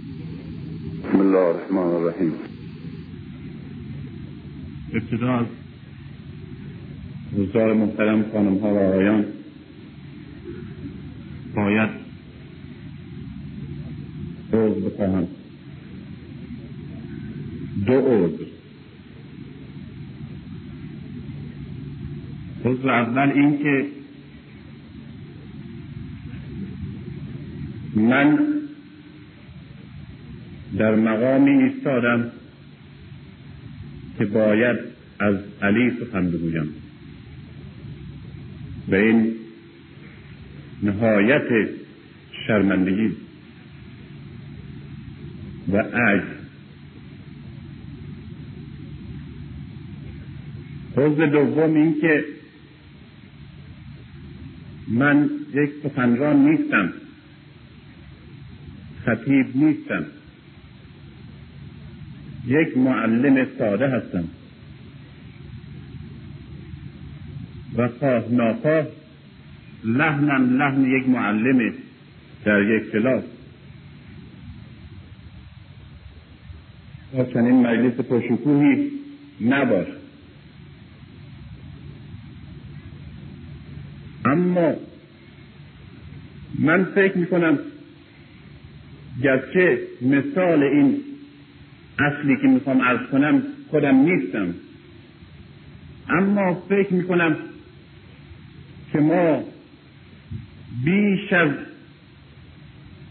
بسم الله الرحمن الرحیم ابتدا از محترم خانم ها و آقایان باید عضو بخواهم. دو عضو عضو اول این که من مقامی ایستادم که باید از علی سخن بگویم. و این نهایت شرمندگی و عجز. حوض دوم این که من یک سخنران نیستم. خطیب نیستم. یک معلم ساده هستم. و خواه ناخواه لحنم لحن یک معلم در یک کلاس. تا چنین مجلس پرشکوهی نباش. اما من فکر می‌کنم گرچه مثال این اصلی که می‌خوام ارز کنم خودم نیستم. اما فکر می‌کنم که ما بیش از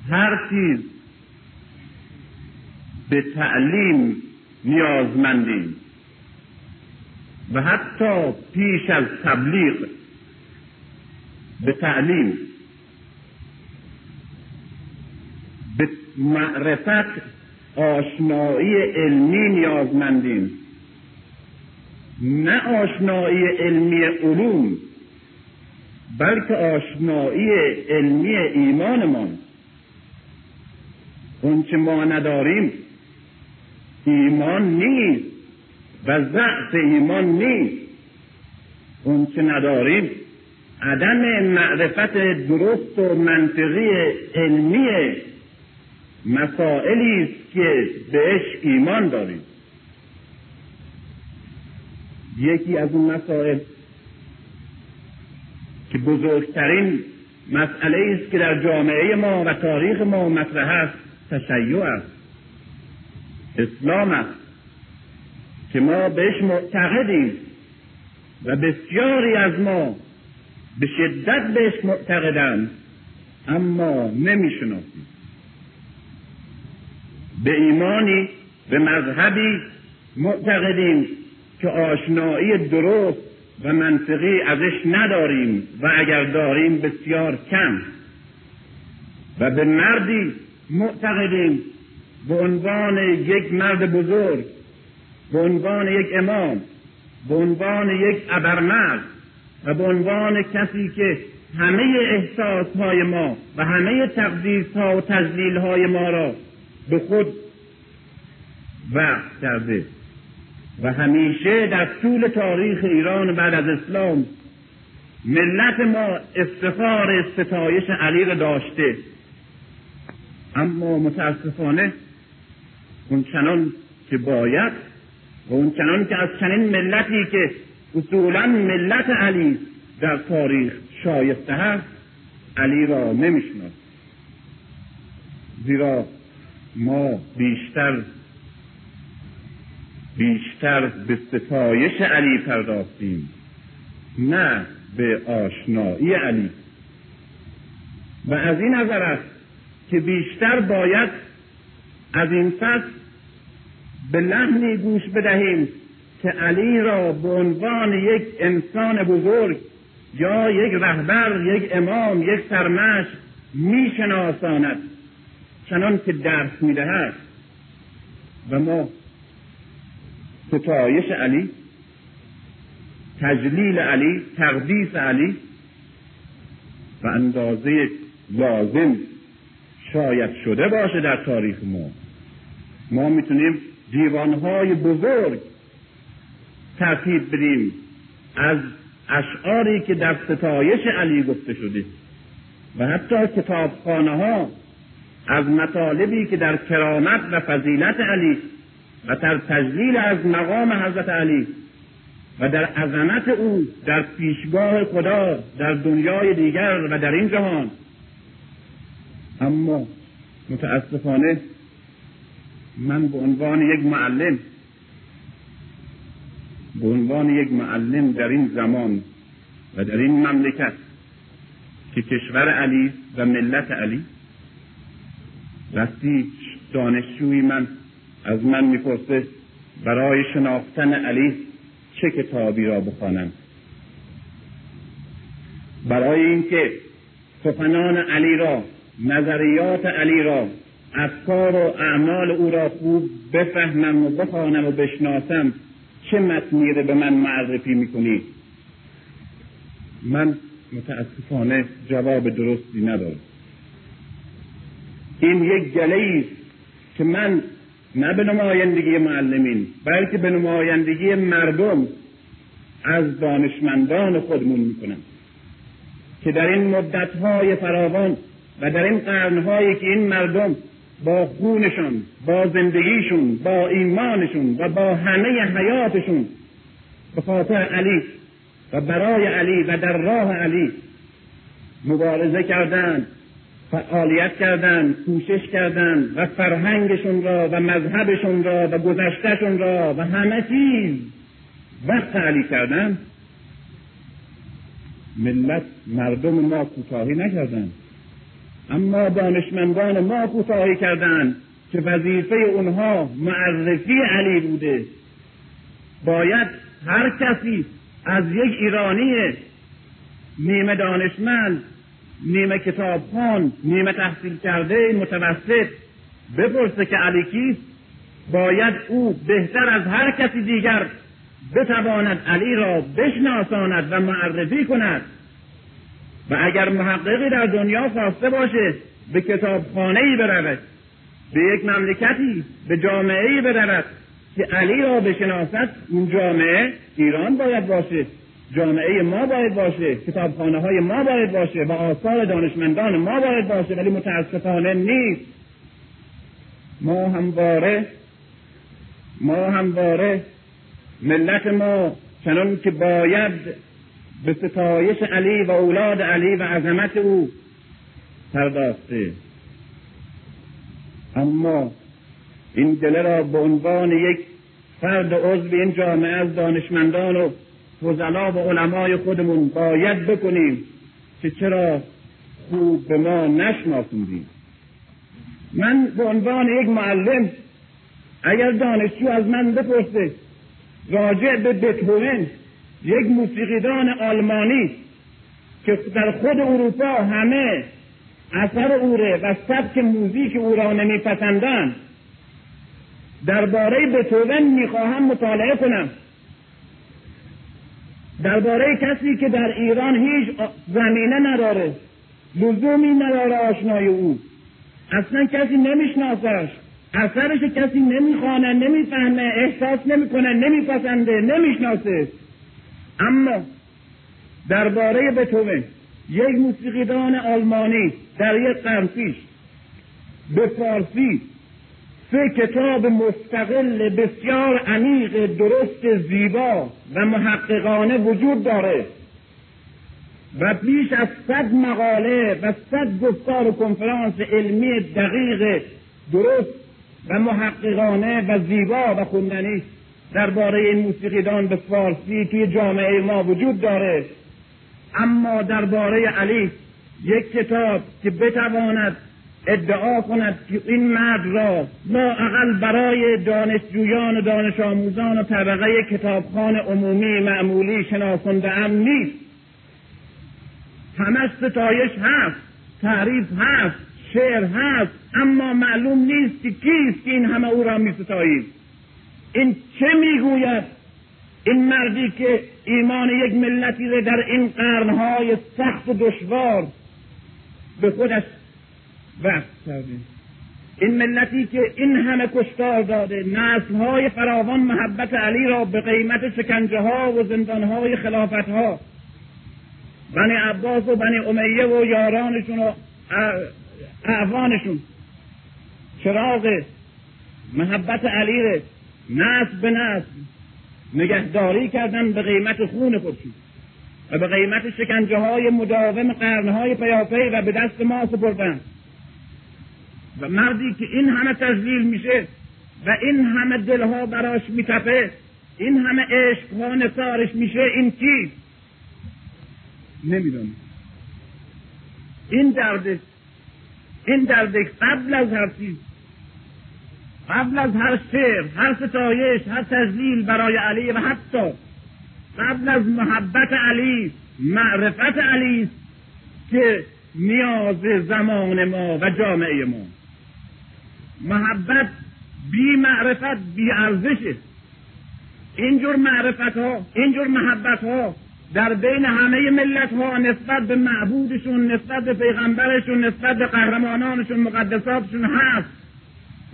هر چیز به تعلیم نیازمندیم و حتی پیش از تبلیغ به تعلیم. به معرفت آشنایی علمی نیازمندیم. نه آشنایی علمی علوم بلکه آشنایی علمی ایمانمان. اونچه ما نداریم ایمان نیست و ضعف ایمان نیست. اونچه نداریم عدم معرفت درست و منطقی علمی مسائلی است که بهش ایمان داریم. یکی از اون مسائل که بزرگترین مسئله است که در جامعه ما و تاریخ ما مطرح است تشیع است. اسلام است که ما بهش معتقدیم و بسیاری از ما به شدت بهش معتقدند اما نمی‌شناسیم. به ایمانی به مذهبی معتقدیم که آشنایی درست و منطقی ازش نداریم و اگر داریم بسیار کم. و به مردی معتقدیم به عنوان یک مرد بزرگ به عنوان یک امام به عنوان یک ابرمرد و به عنوان کسی که همه احساس های ما و همه تقدیس ها و تجلیل های ما را به خود وقت کرده و همیشه در طول تاریخ ایران بعد از اسلام ملت ما افتخار ستایش علی را داشته. اما متاسفانه اون چنان که باید و اون چنان که از چنین ملتی که اصولا ملت علی در تاریخ شایسته هست علی را نمی‌شناسیم زیرا ما بیشتر بیشتر به ستایش علی پرداختیم نه به آشنایی علی. و از این نظر است که بیشتر باید از این پس به لحنی گوش بدهیم که علی را به عنوان یک انسان بزرگ یا یک رهبر یک امام یک سرمش میشناساند. چنان که درس می‌دهد. و ما ستایش علی تجلیل علی تقدیس علی و اندازه لازم شاید شده باشه در تاریخ ما. ما می‌تونیم دیوانهای بزرگ ترتیب بدیم از اشعاری که در ستایش علی گفته شده و حتی کتابخانه ها از مطالبی که در کرامت و فضیلت علی و در تجلیل از مقام حضرت علی و در عظمت او در پیشگاه خدا در دنیای دیگر و در این جهان. اما متاسفانه من به عنوان یک معلم به عنوان یک معلم در این زمان و در این مملکت که کشور علی و ملت علی وقتی دانشجوی من از من می‌پرسه برای شناختن علی چه کتابی را بخوانم. برای اینکه سخنان علی را نظریات علی را افکار و اعمال او را خوب بفهمم و بخوانم و بشناسم چه متنی به من معرفی می‌کنی؟ من متاسفانه جواب درستی ندارم. این یک گله که من نه به نمایندگی معلمین بلکه به نمایندگی مردم از دانشمندان خودمون می‌کنم. که در این مدتهای فراوان و در این قرنهایی که این مردم با خونشون با زندگیشون با ایمانشون و با همه حیاتشون به خاطر علی و برای علی و در راه علی مبارزه کردند. فعالیت کردند کوشش کردند و فرهنگشون را و مذهبشون را و گذشتهشون را و همه چیز. وقت علی کردند ملت مردم ما کوتاهی نکردند اما دانشمندان ما کوتاهی کردند که وظیفه اونها معرفی علی بوده. باید هر کسی از یک ایرانی نیمه دانشمند نیمه کتابخان نیمه تحصیل کرده متوسط. بپرسه که علی کیست؟ باید او بهتر از هر کسی دیگر بتواند علی را بشناساند و معرفی کند. و اگر محققی در دنیا خواسته باشه به کتابخانه ای برود به یک مملکتی به جامعه ای برود که علی را بشناسد این جامعه ایران باید باشه. جامعه ما باید باشه کتابخانه های ما باید باشه و آثار دانشمندان ما باید باشه ولی متاسفانه نیست. ما همواره ما همواره ملت ما چنان که باید به ستایش علی و اولاد علی و عظمت او پرداخته. اما این دله را به عنوان یک فرد عضو این جامعه از دانشمندان و فضلا و علمای خودمون باید بکنیم که چرا خوب به ما نشناسوندیم من به عنوان یک معلم اگر دانشجو از من بپرسه راجع به بتهوون یک موسیقیدان آلمانی که در خود اروپا همه اثر اوره و سبک موزیک او را نمیپسندند درباره بتوون می‌خواهم مطالعه کنم. درباره کسی که در ایران هیچ زمینه نداره لزومی نداره آشنای او. اصلا کسی نمیشناسش اثرش کسی نمی‌خوانه نمی‌فهمه احساس نمی‌کنه نمیپسنده نمی‌شناسه. اما درباره بتوون یک موسیقیدان آلمانی در یک قرن به فارسی سه کتاب مستقل بسیار عمیق درست زیبا و محققانه وجود داره. و بیش از صد مقاله و صد گفتار و کنفرانس علمی دقیق درست و محققانه و زیبا و خوندنی درباره این موسیقیدان به فارسی توی جامعه ما وجود داره. اما درباره علی یک کتاب که بتواند ادعا کند که این مرد را ما اقل برای دانشجویان و دانش آموزان و طبقه کتابخان عمومی معمولی شناسنده ام نیست. همه ستایش هست تعریف هست شعر هست اما معلوم نیست که کیست که این همه او را می ستایید این چه می‌گوید؟ این مردی که ایمان یک ملتی را در این قرنهای سخت و دشوار به خودش وقت کرده این ملتی که این همه کشتار داده های فراوان محبت علی را به قیمت شکنجه ها و زندان های خلافت ها بنی عباس و بنی امیه و یارانشون و اعوانشون. چراغ محبت علی ره. نسل به نسل نگهداری کردن به قیمت خون خودشون. و به قیمت شکنجه های مداوم قرنهای پیاپی و به دست ما سپردن. و مردی که این همه تزلیل میشه و این همه دلها براش میتپه این همه عشقها نثارش میشه این کی نمی‌دونم. این درد این درد قبل از هر چیز قبل از هر شعر هر ستایش هر تزلیل برای علی و حتی قبل از محبت علی معرفت علی که نیاز زمان ما و جامعه ما. محبت بی معرفت بی ارزشه اینجور معرفت ها اینجور محبت ها در بین همه ملت ها نسبت به معبودشون نسبت به پیغمبرشون نسبت به قهرمانانشون مقدساتشون هست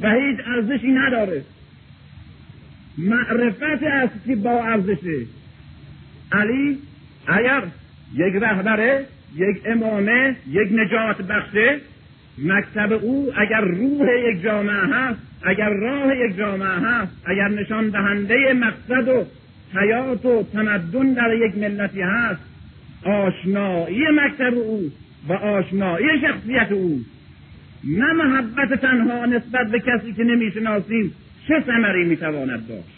و هیچ ارزشی نداره. معرفت که با ارزشه. علی اگر یک رهبره یک امامه یک نجات بخشه مکتب او اگر روح یک جامعه هست اگر راه یک جامعه هست اگر نشان دهنده مقصد و حیات و تمدن در یک ملتی هست آشنایی مکتب او و آشنایی شخصیت او. نه محبت تنها نسبت به کسی که نمی‌شناسیم چه ثمری می‌تواند داشت؟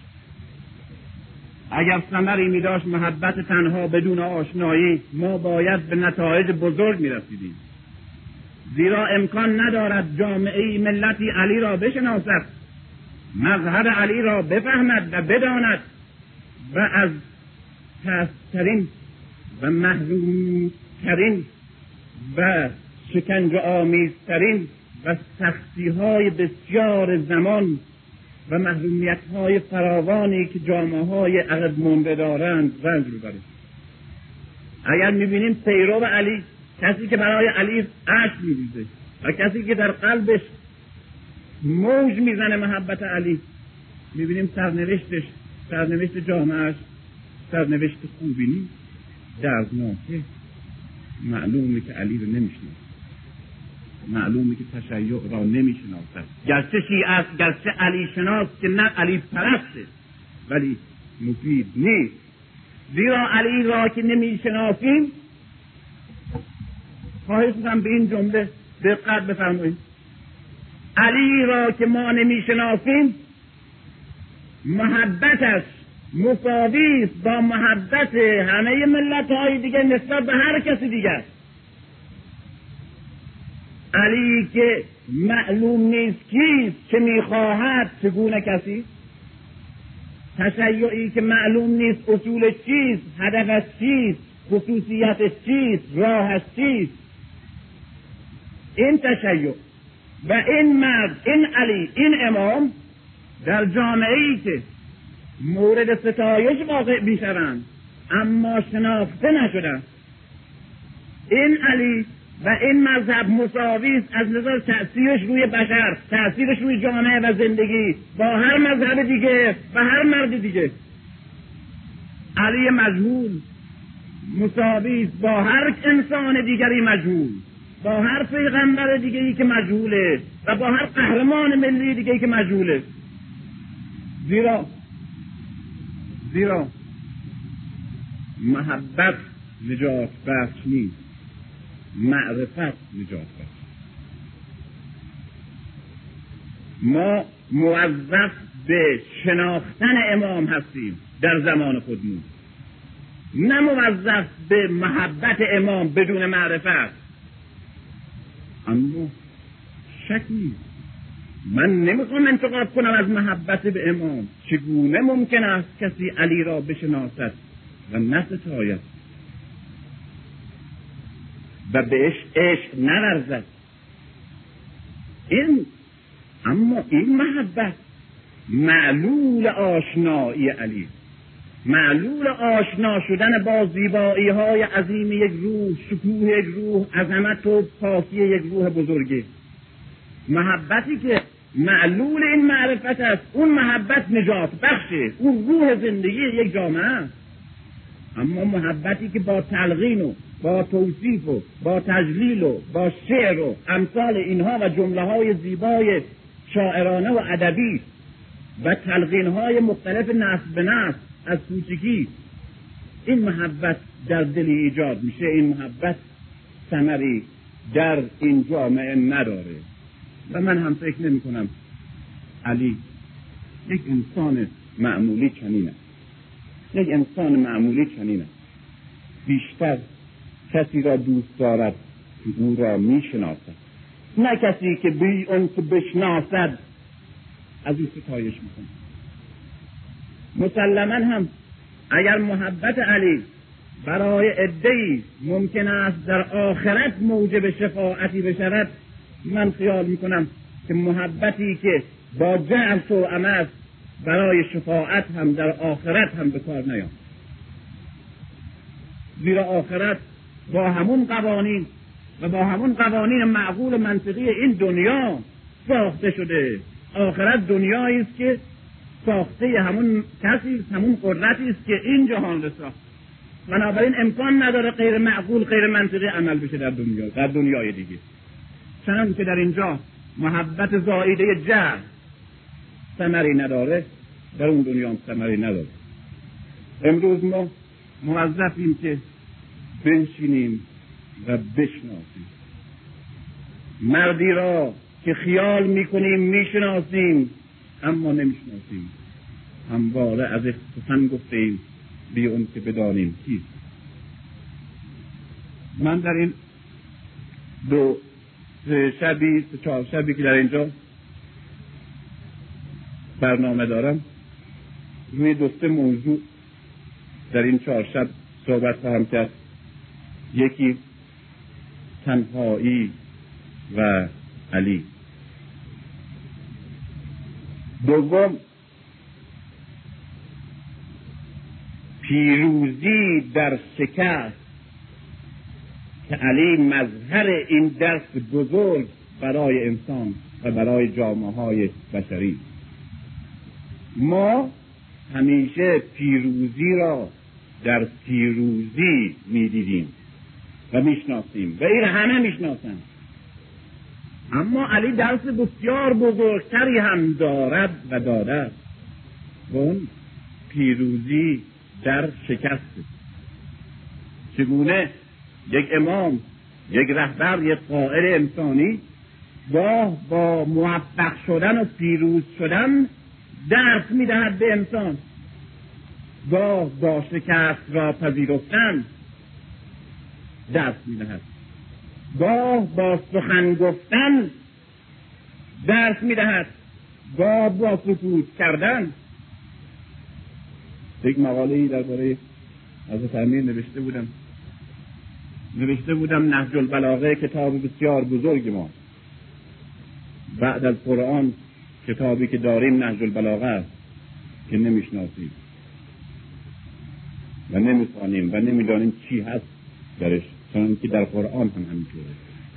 اگر ثمری می داشت محبت تنها بدون آشنایی ما باید به نتایج بزرگ می رسیدیم زیرا امکان ندارد جامعه ملتی علی را بشناسد مظهر علی را بفهمد و بداند و از پسترین و محرومترین و شکنج آمیزترین و سختی های بسیار زمان و محرومیت های فراوانی که جامعه های مونده دارند رنج رو اگر می‌بینیم پیرو علی کسی که برای علی عشق میریزه و کسی که در قلبش موج می‌زنه محبت علی می‌بینیم سرنوشتش سرنوشت جامعهش سرنوشت خوبی نیست. دردناکه. معلومه که علی رو نمی‌شناسه. معلومه که تشیع را نمی‌شناسد گرچه شیعه است گرچه علی شناس که نه علی پرسته ولی مفید نیست. زیرا علی را که نمی‌شناسیم خواهش می‌کنم به این جمله دقت بفرمایید. علی را که ما نمی‌شناسیم محبتش مساوی با محبت همه ملت های دیگه نسبت به هر کسی دیگر. علی که معلوم نیست کیست که می‌خواهد چگونه کسی؟ تشیعی که معلوم نیست اصولش چیست هدفش چیست خصوصیتش چیست راهش چیست؟ این تشیع و این مرد این علی این امام در جامعه ای که مورد ستایش واقع می‌شوند اما شناخته نشدن این علی و این مذهب مساوی از نظر تأثیرش روی بشر تأثیرش روی جامعه و زندگی با هر مذهب دیگه و هر مرد دیگه. علی مجهول مساوی با هر انسان دیگری مجهول. با هر پیغمبر دیگه ای که مجهوله و با هر قهرمان ملی دیگه ای که مجهوله. زیرا زیرا محبت نجات بخش نیست. معرفت نجات بخش ما موظف به شناختن امام هستیم در زمان خودمون. نه موظف به محبت امام بدون معرفت. اما شک نیست. من نمی‌خوام انتقاد کنم از محبت به امام. چگونه ممکن است کسی علی را بشناسد و نستاید؟ و بهش عشق نورزد. این اما این محبت معلول آشنایی علی. معلول آشنا شدن با زیبایی های عظیم یک روح شکوه یک روح عظمت و پاکی یک روح بزرگی. محبتی که معلول این معرفت است اون محبت نجات بخشه اون روح زندگی یک جامعه است. اما محبتی که با تلقین و با توصیف و با تجلیل و با شعر و امثال اینها و جمله های زیبای شاعرانه و ادبی و تلقین های مختلف نسل به نسل از کوچکی این محبت در دلی ایجاد میشه. این محبت ثمری در این جامعه نداره. و من هم فکر نمی کنم علی یک انسان معمولی چنین است. یک انسان معمولی چنین است. بیشتر کسی را دوست دارد که او را می‌شناسد. نه کسی که بی اون که بشناسد. از او ستایش می‌کنه مسلما هم اگر محبت علی برای ادهی ممکن است در آخرت موجب شفاعتی بشود من خیال می‌کنم که محبتی که با جعل تو است برای شفاعت هم در آخرت هم به کار نیام زیرا آخرت با همون قوانین و با همون قوانین معقول منطقی این دنیا ساخته شده. آخرت دنیایی است که ساخته همون کسی همون قدرتی است که این جهان را ساخت. بنابراین امکان نداره غیر معقول غیر منطقی عمل بشه در دنیا در دنیای دیگه. چنان که در اینجا محبت زایده جهل ثمری نداره در اون دنیا هم ثمری نداره. امروز ما موظفیم که بنشینیم و بشناسیم. مردی را که خیال می‌کنیم می‌شناسیم. اما نمی‌شناسیم. همواره از سخن گفتیم بی اون که بدانیم کیست من در این دو شبی چهار شبی که در اینجا برنامه دارم روی دوسته موضوع در این چهار شب صحبت خواهم کرد. یکی تنهایی و علی. دوم پیروزی در شکست که علی مظهر این درس بزرگ برای انسان و برای جامعه های بشری. ما همیشه پیروزی را در پیروزی می‌دیدیم و می‌شناسیم و این همه می‌شناسند. اما علی درس بسیار بزرگتری هم دارد و دارد و اون پیروزی در شکست. چگونه یک امام یک رهبر یک قائل انسانی گاه با موفق شدن و پیروز شدن درس می‌دهد به انسان. گاه با شکست را پذیرفتن درس می‌دهد. گاه با سخن گفتن درس می‌دهد. گاه با سکوت کردن. یک مقاله ای درباره حضرت امیر نوشته بودم. نوشته بودم نهج البلاغه کتاب بسیار بزرگ ما. بعد از قرآن کتابی که داریم نهج البلاغه است که نمی‌شناسیم و نمی‌خوانیم و نمی‌دانیم چی هست درش. چون که در قرآن هم همینطوره.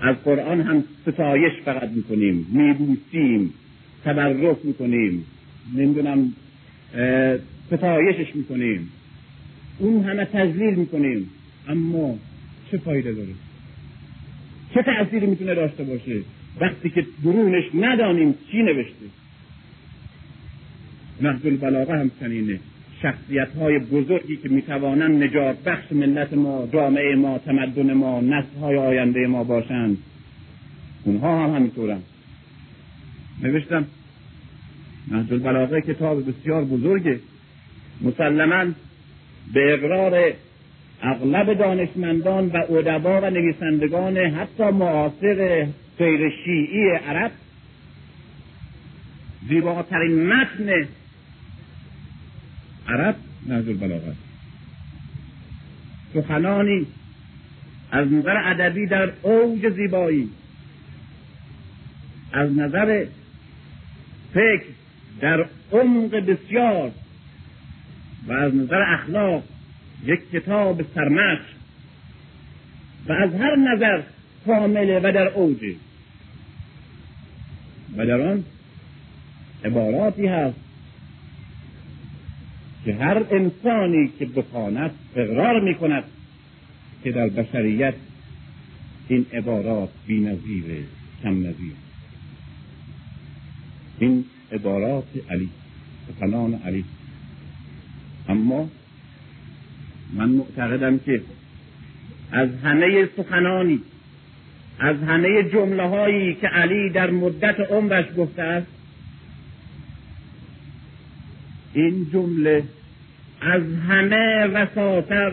از قرآن هم ستایش فقط می‌کنیم میبوسیم تبرک می‌کنیم نمی‌دونم ستایشش می‌کنیم. اون همه تجلیل می‌کنیم. اما چه فایده داره؟ چه تأثیری می‌تونه داشته باشه؟ وقتی که درونش ندانیم چی نوشته. نهج البلاغه هم چنینه. شخصیت های بزرگی که می‌توانند نجات بخش ملت ما جامعه ما تمدن ما نسل های آینده ما باشند. اونها هم همینطورن. نوشتم نهج البلاغه کتاب بسیار بزرگه. مسلما به اقرار اغلب دانشمندان و ادبا و نویسندگان حتی معاصر غیر شیعی عرب زیباترین متن عرب نهج البلاغه سخنانی از نظر ادبی در اوج زیبایی. از نظر فکر در عمق بسیار و از نظر اخلاق یک کتاب سرمش و از هر نظر کامله و در اوجه. و در آن عباراتی هست که هر انسانی که بخواند اقرار می کند که در بشریت این عبارات بی نظیره کم نظیر این عبارات علی سخنان علی. اما من معتقدم که از همه سخنانی از همه جمله هایی که علی در مدت عمرش گفته است این جمله از همه وساتر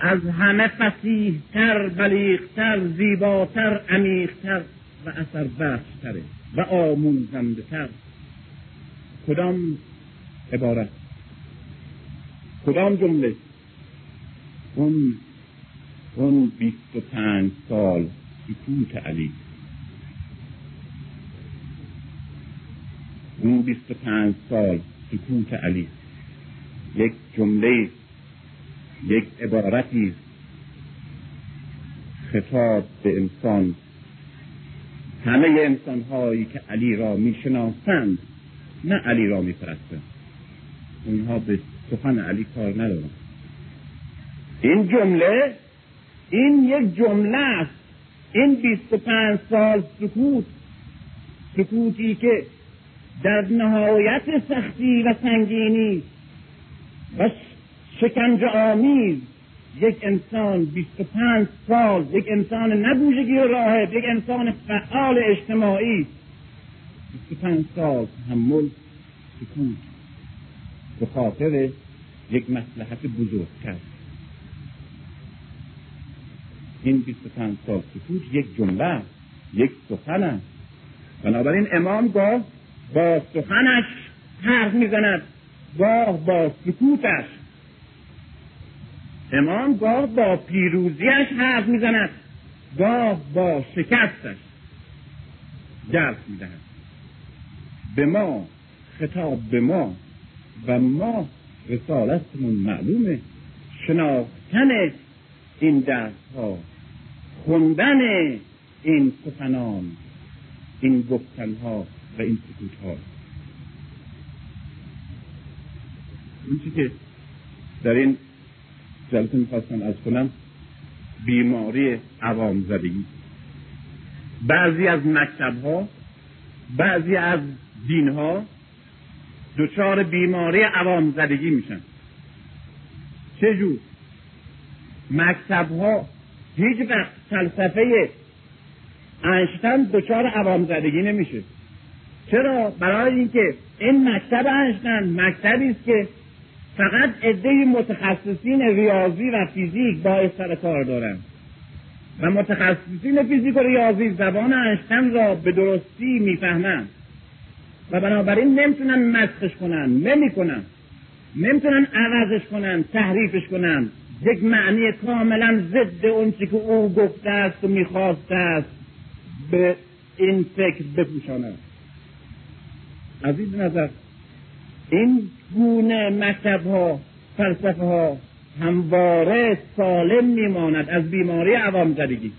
از همه فسیحتر بلیغتر زیباتر عمیقتر و اثر بخشتره و آموزنده تر کدام عبارت؟ کدام جمله؟ اون اون بیست و پنج سال سکوت علی. اون بیست و پنج سال سکوت علی. یک جمله یک عبارتی خطاب به انسان. همه انسان هایی که علی را می‌شناسند نه علی را میپرستند. اونها به سخن علی کار ندارند این جمله این یک جمله است. این بیست و پنج سال سکوت سکوتی که در نهایت سختی و سنگینی و شکنج آمیز. یک انسان بیست و پنج سال یک انسان نبوژگی و راهب یک انسان فعال اجتماعی. بیست و پنج سال تحمل سکوت به خاطر یک مسلحت بزرگ کرد این بیست و پنج سال سکوت یک جمله یک سخن است. بنابراین امام گاه با سخنش حرف می‌زند. گاه با سکوتش. امام گاه با پیروزیش حرف می‌زند. گاه با شکستش درس می‌دهد. به ما خطاب به ما و ما رسالتمون معلومه. شناختن این درس ها خوندن این سخنان این گفتن ها و این سکوت ها. اون که در این جلسه می‌خواستم از کنم بیماری عوام زدگی. بعضی از مکتب ها بعضی از دین ها دچار بیماری عوام زدگی میشن. چجور مکتب ها هیچ وقت فلسفه انشتن دچار عوام زدگی نمیشه. چرا؟ برای اینکه این مکتب انشتن مکتبی است که فقط عده متخصصین ریاضی و فیزیک با سر کار دارن. و متخصصین فیزیک و ریاضی زبان انشتن را به درستی می‌فهمند و بنابراین نمی‌تونن مسخش کنن نمی‌کنن. نمی‌تونن عوضش کنن تحریفش کنن. یک معنی کاملا ضد اون که او گفته است و می‌خواسته است. به این فکر بپوشاند از این نظر این گونه مکتب ها فلسفه ها همواره سالم میماند از بیماری عوام زدگی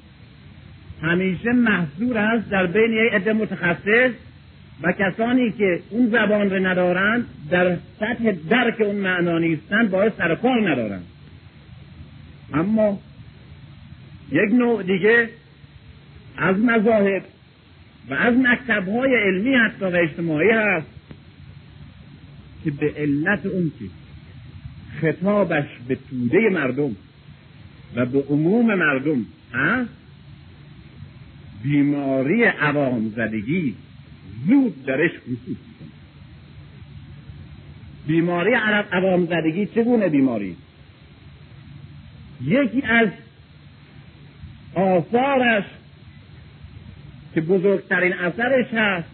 همیشه محضور است در بین یک عده متخصص و کسانی که اون زبان رو ندارند در سطح درک اون معنا نیستند باید سرکار ندارند اما یک نوع دیگه از مذاهب و از مکتب های علمی حتی و اجتماعی هست که به علت اون که خطابش به توده مردم و به عموم مردم هست بیماری عوام زدگی زود درش رسوخ بیماری عوام زدگی چگونه بیماری؟ یکی از آثارش که بزرگترین اثرش هست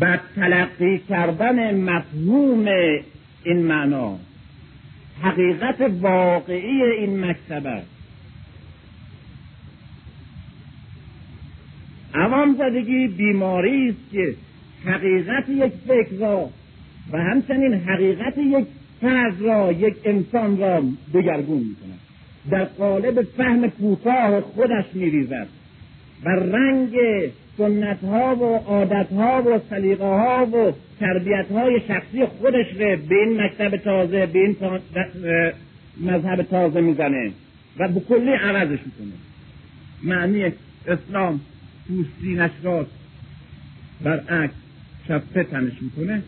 بد تلقی کردن مفهوم این معنا. حقیقت واقعی این مکتب است عوام زدگی بیماری است که حقیقت یک فکر را و همچنین حقیقت یک فرد را یک انسان را دگرگون می کند در قالب فهم کوتاه خودش می ریزد و رنگ سنت ها و عادت ها و سلیقه ها و تربیت های شخصی خودش رو به این مکتب تازه به این مذهب تازه می‌زنه و به کلی عوضش می‌کنه. معنی اسلام پوستینش راست برعکس شفه تنش می‌کنه.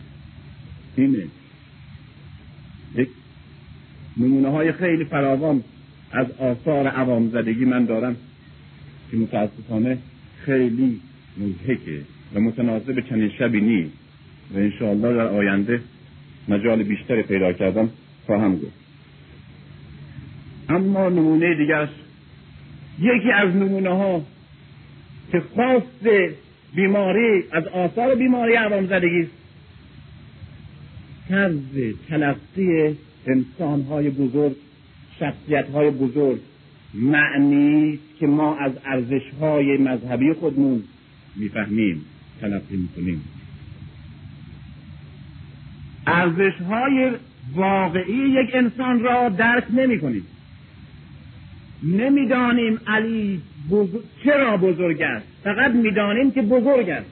اینه. یک نمونه های خیلی فراوان از آثار عوام زدگی من دارم. که متاسفانه خیلی مزهکه و متناسب چنین شبی نیست. و انشاءالله در آینده مجال بیشتری پیدا کردم خواهم گفت. اما نمونه دیگرش یکی از نمونه ها که خواست بیماری از آثار بیماری عوام زدگی است. طرز تلقی انسان های بزرگ شخصیت های بزرگ. معنی که ما از ارزش های مذهبی خودمون می‌فهمیم تلقی می‌کنیم. ارزش های واقعی یک انسان را درک نمی کنیم نمی‌دانیم علی. چرا بزرگ است. فقط می‌دانیم که بزرگ است.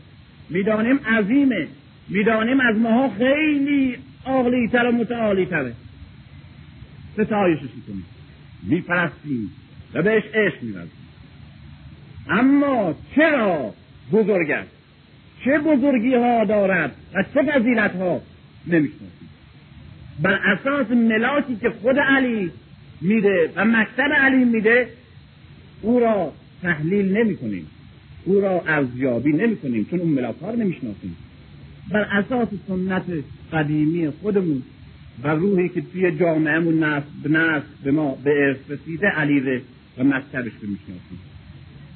می‌دانیم عظیمه. می‌دانیم از ماها خیلی عاقلی تر و متعالی تره ستایشش می‌کنیم. میپرستیم. و بهش عشق میورزیم اما چرا بزرگ است؟ چه بزرگی ها دارد و چه فضیلت ها نمی‌شناسیم. بر اساس ملاکی که خود علی میده و مکتب علی میده او را تحلیل نمی کنیم او را ارزیابی نمی کنیم چون اون ملاک ها رو نمی‌شناسیم. بر اساس سنت قدیمی خودمون و روحی که توی جامعهمون نصب نصب به ما به ارث رسیده علیه و مکتبش رو می‌شناسیم.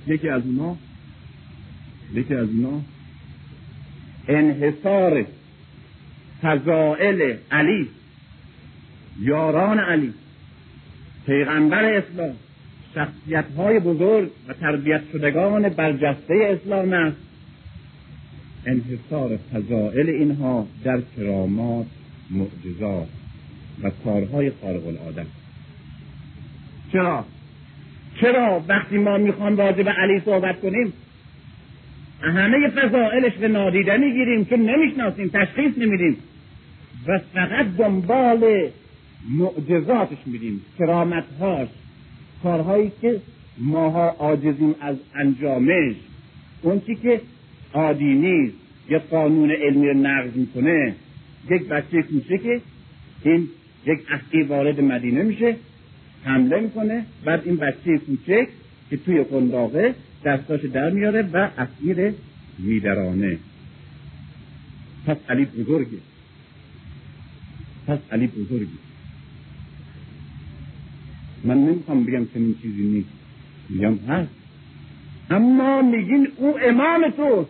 یکی از اونا یکی از اونا انحصار فضائل علی یاران علی پیغمبر اسلام شخصیت های بزرگ و تربیت شدگان برجسته اسلام است. انحصار فضائل اینها در کرامات معجزات و کارهای خارق العاده چرا؟ چرا وقتی ما می‌خوام راجع به علی صحبت کنیم؟ همه فضائلش به نادیده می‌گیریم چون نمی‌شناسیم تشخیص نمیدیم. و فقط دنبال معجزاتش میدیم کرامتهاش. کارهایی که ماها عاجزیم از انجامش. اون چی که عادی نیست یه قانون علمی رو نقض می‌کنه. یک بچه کوچکه این یک اسیر وارد مدینه میشه. حمله می‌کنه. بعد این بچه کوچک که توی قنداقه دستاش در میاره و اسیر میدرانه. پس علی بزرگه. پس علی بزرگه. من نمی‌خوام بگم چنین چیزی نیست. میگم هست. اما میگین او امام تو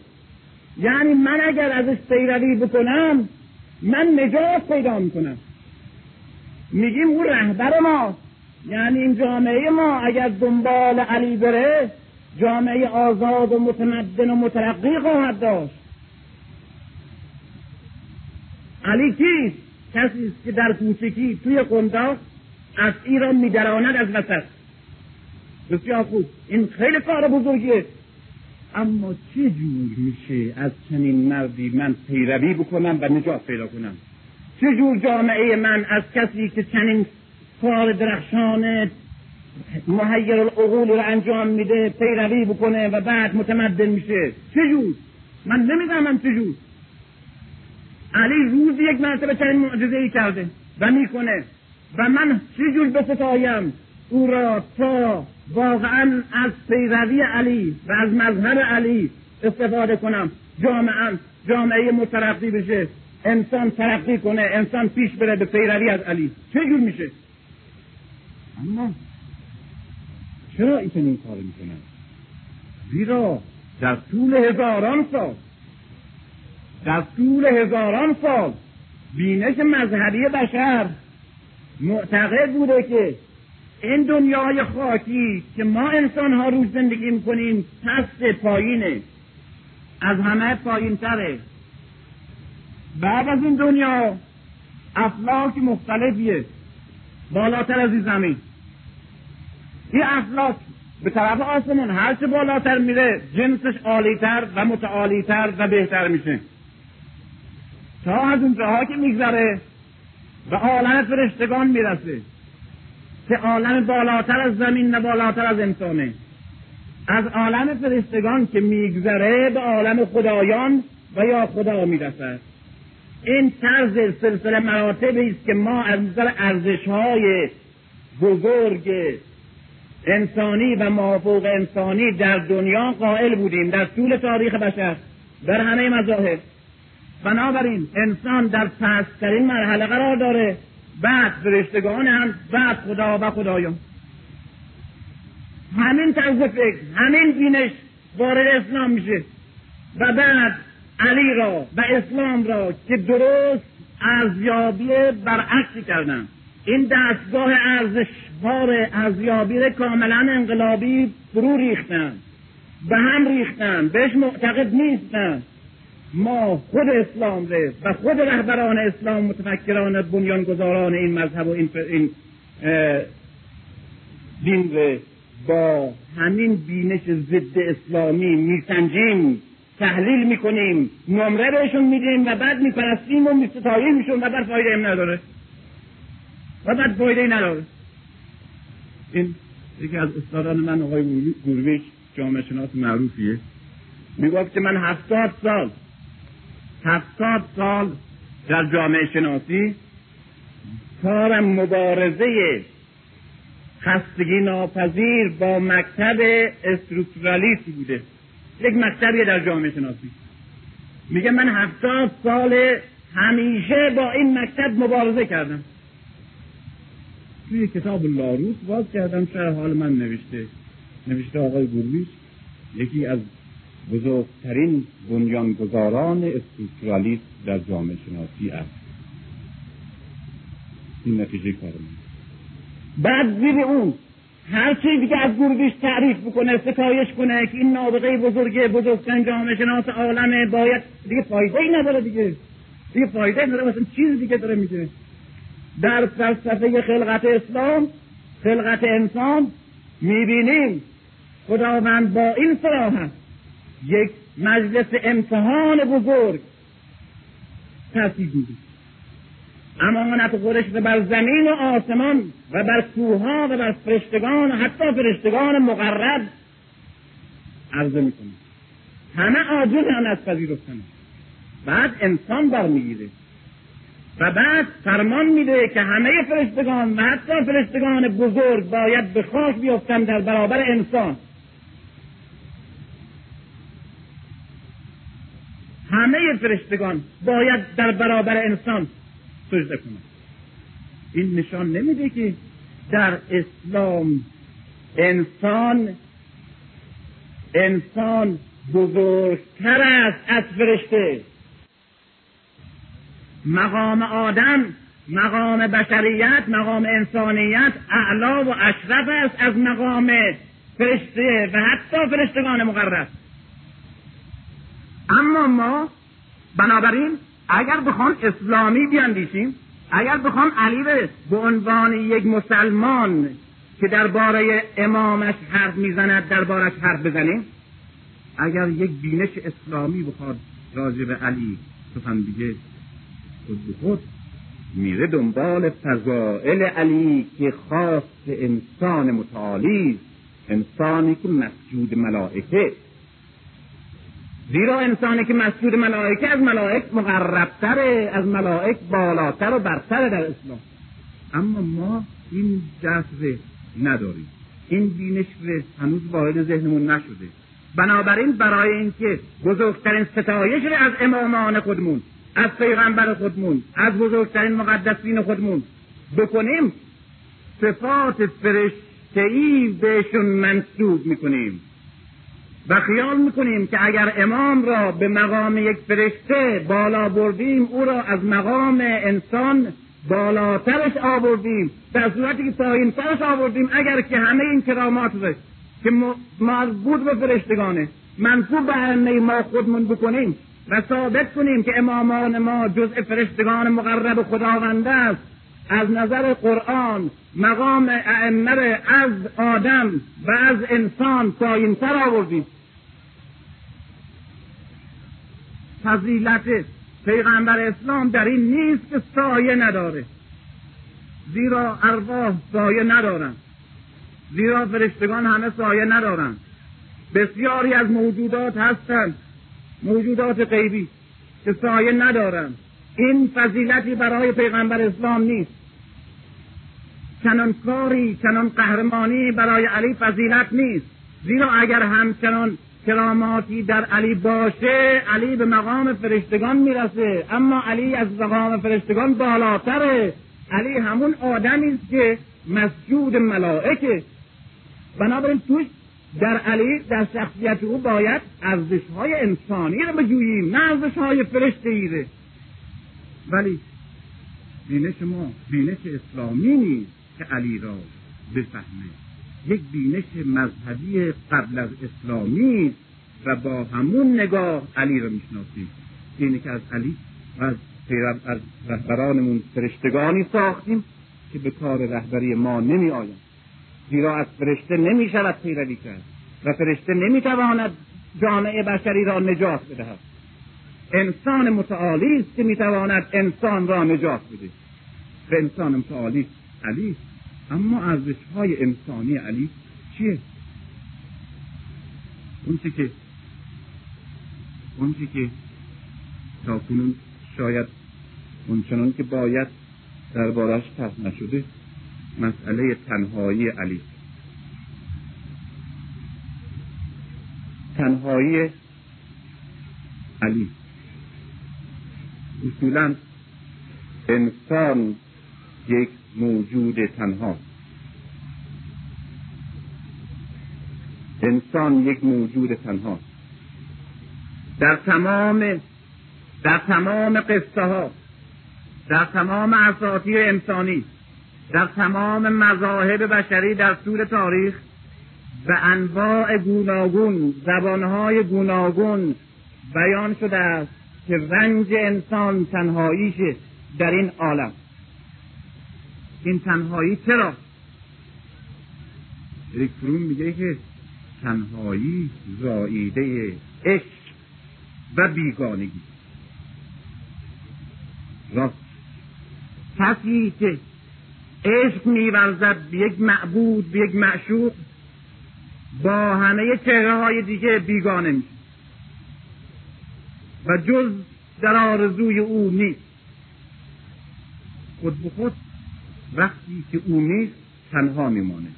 یعنی من اگر ازش پیروی بکنم من نجات پیدا می‌کنم. میگیم او رهبر ما یعنی این جامعه ما اگر دنبال علی بره جامعه آزاد و متمدن و مترقی خواهد داشت. علی کیست؟ کسی است که در کوچکی توی قنداق از ایران میدراند از وسط. بسیار خوب. این خیلی کار بزرگیه. اما چه جور میشه از چنین مردی من پیروی بکنم و نجات پیدا کنم؟ چه جور جامعه من از کسی که چنین کار درخشان محیر العقول رو انجام میده پیروی بکنه و بعد متمدن میشه. چه جور؟ من نمی‌دونم چه جور. علی روز یک مرتبه چنین معجزه ای کرده و می‌کنه. و من چه جور بستایم او را تا واقعا از پیروی علی و از مذهب علی استفاده کنم. جامعه جامعه مترقی بشه. انسان ترقی کنه. انسان پیش بره به پیروی از علی. چجور میشه؟ اما چرا این کار می‌کنن؟ زیرا در طول هزاران سال در طول هزاران سال بینش مذهبی بشر معتقد بوده که این دنیای خاکی که ما انسان ها روز زندگی می‌کنیم پست پایینه از همه پایین تره بعد از این دنیا افلاک مختلفیه. بالاتر از این زمین. این افلاک به طرف آسمون هرچه بالاتر میره جنسش عالیتر و متعالیتر و بهتر میشه. تا از اونجاها که میگذره به عالم فرشتگان می‌رسه که عالم بالاتر از زمین نه بالاتر از انسانه. از عالم فرشتگان که میگذره به عالم خدایان و یا خدا می‌رسد. این طرز سلسله مراتبی است که ما از نظر ارزش های بزرگ انسانی و موافق انسانی در دنیا قائل بودیم. در طول تاریخ بشر در همه مذاهب. بنابراین انسان در پستترین مرحله قرار داره. بعد فرشتگان هم بعد خدا و خدایان. همین طرز فکر همین بینش وارد اسلام میشه. و بعد علی را و اسلام را که درست ارزیابی برعکسی کردن این دستگاه ارزشبار ارزیابی کاملا انقلابی فرو ریختن به هم ریختن بهش معتقد نیستن ما خود اسلام ره و خود رهبران اسلام متفکران بنیانگذاران این مذهب و این, این دین ره با همین بینش ضد اسلامی میسنجیم. تحلیل می‌کنیم نمره بهشون میدیم و بعد میپرستیم و میستاییمشون و بعد فایده هم نداره. و بعد فایده نداره. این یکی از استادان من آقای گورویش جامعه شناس معروفیه. می‌گفت که من هفتاد سال هفتاد سال در جامعه شناسی کارم مبارزه خستگی ناپذیر با مکتب استروکتورالیستی بوده. یک مکتبی در جامعه شناسی. میگه من هفتاد سال همیشه با این مکتب مبارزه کردم. توی کتاب لاروس باز کردم شهر حال من نوشته. نوشته آقای گرویش یکی از بزرگترین بنیانگذاران استروکتورالیسم در جامعه شناسی است. این نتیجه کار بعد زیر اون هر چیزی که از گروگیش تعریف بکنه ستایش کنه که این نابغه بزرگه بزرگترین جامعه شناس عالمه باید دیگه فایده ای نداره دیگه. دیگه فایده ای نداره مثلا چیز دیگه داره میگه. در فلسفه خلقت اسلام خلقت انسان می‌بینیم خداوند با این صراحت یک مجلس امتحان بزرگ ترتیب میده امانت گذاشته بر زمین و آسمان و بر کوها و بر فرشتگان و حتی فرشتگان مقرب عرضه می‌کنه. همه هم از پذیرفتن. بعد انسان برمیگیره. و بعد فرمان میده که همه فرشتگان و حتی فرشتگان بزرگ باید به خاک بیفتن در برابر انسان. همه فرشتگان باید در برابر انسان سجده کنند این نشان نمیده که در اسلام انسان انسان بزرگتر است از فرشته. مقام آدم مقام بشریت مقام انسانیت اعلا و اشرف است از مقام فرشته و حتی فرشتگان مقرب. اما ما بنابراین اگر بخوام اسلامی بیاندیشیم اگر بخوام علی به عنوان یک مسلمان که درباره امامش حرف می‌زند دربارش حرف بزنیم اگر یک بینش اسلامی بخواد راجع به علی سخن بگه خود به خود میره دنبال فضائل علی که خاص انسان متعالی انسانی که مسجود ملائکه زیرا انسانی که مسجود ملائکه از ملائک مقربتره از ملائک بالاتر و برتر در اسلام. اما ما این جذب نداریم. این بینش هنوز وارد ذهنمون نشده. بنابراین برای اینکه بزرگترین ستایش از امامان خودمون از پیغمبر خودمون از بزرگترین مقدسین خودمون بکنیم صفات فرشتهای بهشون منصوب می‌کنیم. و خیال می‌کنیم که اگر امام را به مقام یک فرشته بالا بردیم او را از مقام انسان بالاترش آوردیم در صورتی که پایینترش آوردیم اگر که همه این کرامات را که مربوط به فرشتگانه منصوب به همه ما خودمون بکنیم و ثابت کنیم که امامان ما جزء فرشتگان مقرب خداونده است از نظر قرآن مقام ائمه از آدم و از انسان پایینتر آوردیم. فضیلت پیغمبر اسلام در این نیست که سایه نداره. زیرا ارواح سایه ندارند. زیرا فرشتگان همه سایه ندارند. بسیاری از موجودات هستند موجودات غیبی که سایه ندارم این فضیلتی برای پیغمبر اسلام نیست. چنان کاری چنان قهرمانی برای علی فضیلت نیست. زیرا اگر همچنان کراماتی در علی باشه علی به مقام فرشتگان می‌رسه. اما علی از مقام فرشتگان بالاتره. علی همون آدمی است که مسجود ملائکه. بنابراین توش در علی در شخصیت او باید ارزش های انسانی رو بجوییم نه ارزش های فرشته ایره ولی بینش ما بینش اسلامی نیست که علی را بفهمه. یک بینش مذهبی قبل از اسلامی و با همون نگاه علی را می‌شناسیم. اینه که از علی و از از رهبرانمون فرشتگانی ساختیم که به کار رهبری ما نمی آید زیرا از فرشته نمی شود پیروی کرد و فرشته نمی تواند جامعه بشری را نجات بدهد. انسان متعالی است که می تواند انسان را نجات بده. و انسان متعالی علی اما ارزش های انسانی علی چیه؟ اون که اون که تا کنون شاید اونچنان که باید دربارش طرح نشده مسئله تنهایی علی. تنهایی علی. اصولا انسان یک موجود تنها. انسان یک موجود تنها. در تمام در تمام قصه ها در تمام اساطیر انسانی در تمام مذاهب بشری در طول تاریخ به انواع گوناگون زبانهای گوناگون بیان شده است که رنج انسان تنهاییش در این عالم. این تنهایی چرا؟ ریکفرون میگه که تنهایی زاییده عشق و بیگانگی. راست. کسی که عشق میورزد به یک معبود به یک معشوق با همه چهره های دیگه بیگانه میشه. و جز در آرزوی او نیست. خود به خود وقتی که او نیست تنها میمانه.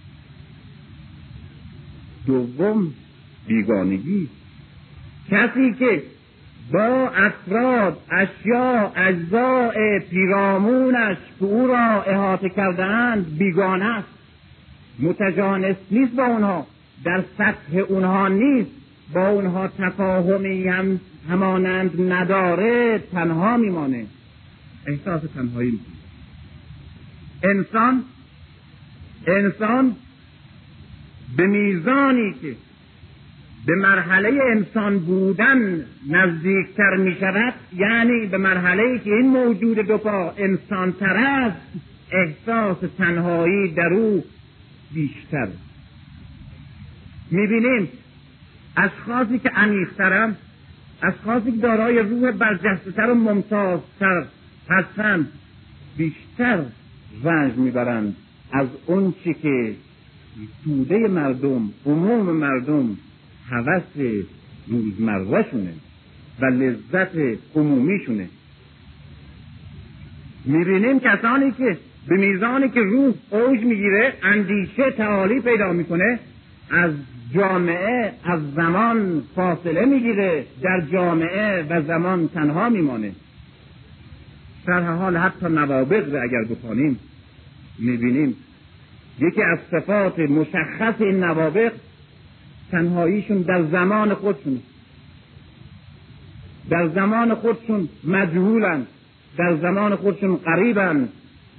دوم بیگانگی. کسی که با افراد اشیا اجزاء پیرامونش که او را احاطه کردهاند بیگانه است. متجانس نیست با اونها. در سطح اونها نیست. با اونها تفاهمی هم همانند نداره تنها میمانه. احساس تنهایی می‌کنه. انسان انسان به میزانی که به مرحله انسان بودن نزدیکتر می شود یعنی به مرحله که این موجود دو پا انسان تر است احساس تنهایی در او بیشتر. می‌بینیم اشخاصی که عمیقترم اشخاصی که دارای روح برجستهتر و ممتازتر هستند بیشتر رنج می‌برند. از اون چی که توده مردم عموم مردم هوس روزمرهشونه و لذت عمومیشونه. می‌بینیم کسانی که به میزانی که روح اوج می‌گیره اندیشه تعالی پیدا می‌کنه از جامعه از زمان فاصله می‌گیره در جامعه و زمان تنها میمانه. در حال حتی نوابق رو اگر بخوانیم می‌بینیم. یکی از صفات مشخص این نوابق تنهاییشون در زمان خودشون در زمان خودشون مجهولن در زمان خودشون قریبن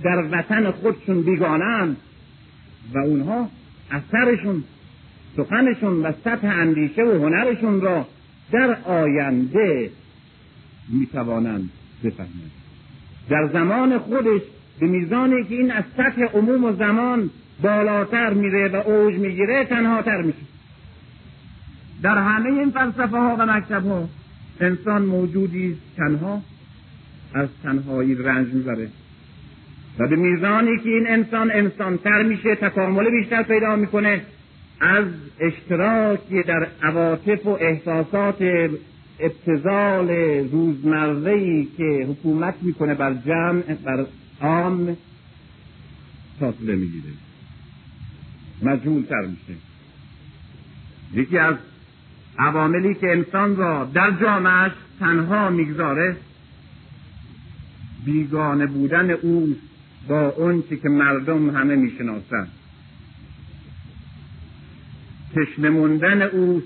در وطن خودشون بیگانن و اونها اثرشون سخنشون و سطح اندیشه و هنرشون را در آینده می‌توانند بفهمند. در زمان خودش به میزانی که این از سطح عموم و زمان بالاتر میره و اوج می‌گیره تنهاتر میشه. در همه این فلسفه ها و مکتب ها انسان موجودی تنها از تنهایی رنج می‌بره و به میزانی که این انسان انسانتر میشه تکامل بیشتر پیدا می‌کنه از اشتراکی در عواطف و احساسات ابتزال روزمره که حکومت می‌کنه بر جمع بر عام فاصله می‌گیره. مجهول تر میشه. یکی از عواملی که انسان را در جامعش تنها می‌گذاره بیگانه بودن او با اون که مردم همه می‌شناسند تشنه موندن او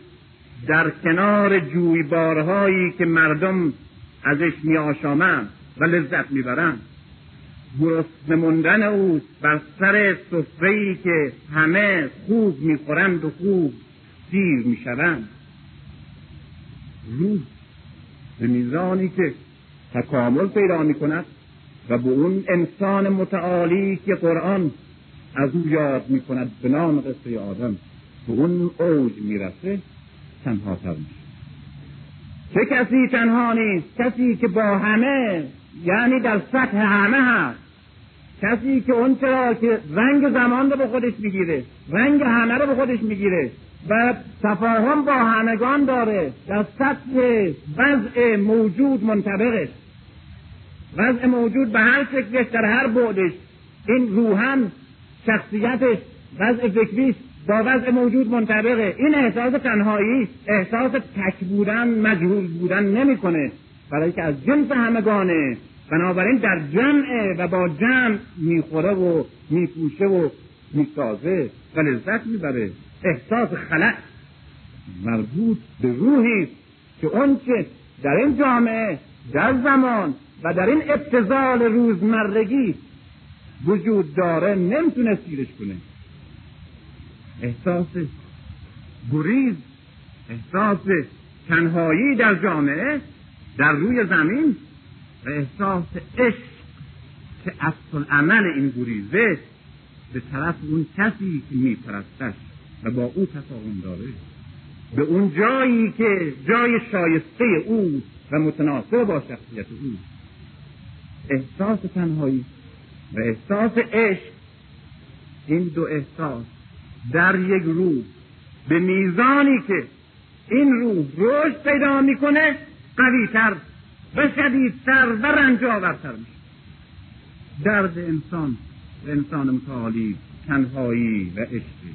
در کنار جویبارهایی که مردم ازش میآشامند و لذت می‌برند. گرسنه موندن او بر سر سفرهای که همه خوب می‌خورند و خوب سیر می‌شوند. روح به میزانی که تکامل پیدا می‌کند و به اون انسان متعالی که قرآن از او یاد می‌کند به نام قصه آدم به اون اوج می‌رسه. تنها تر چه کسی تنها نیست؟ کسی که با همه یعنی در سطح همه هست. کسی که اون چرا که رنگ زمان رو به خودش می‌گیره رنگ همه رو به خودش می‌گیره و تفاهم با همگان داره در سطح وضع موجود منطبقه. وضع موجود به هر شکلش در هر بعدش این روحن شخصیتش وضع فکریش با وضع موجود منطبقه. این احساس تنهایی احساس تک بودن مجهول بودن نمی‌کنه. برای که از جنس همگانه بنابراین در جمع و با جمع می‌خوره و میپوشه و می‌سازه و لذت می‌بره. احساس خلق مربوط به روحی که اون که در این جامعه در زمان و در این ابتزال روزمرگی وجود داره نمی‌تونه سیرش کنه. احساس گریز احساس تنهایی در جامعه در روی زمین و احساس عشق که اصل عمل این گریزه به طرف اون کسی که میپرستش و با او تفاهم داره. به اون جایی که جای شایسته او و متناسب با شخصیت او. احساس تنهایی و احساس عشق این دو احساس در یک روح به میزانی که این روح رشد پیدا می‌کنه قویتر و شدیدتر و رنجاورتر میشه. درد انسان انسان متعالی تنهایی و عشقی.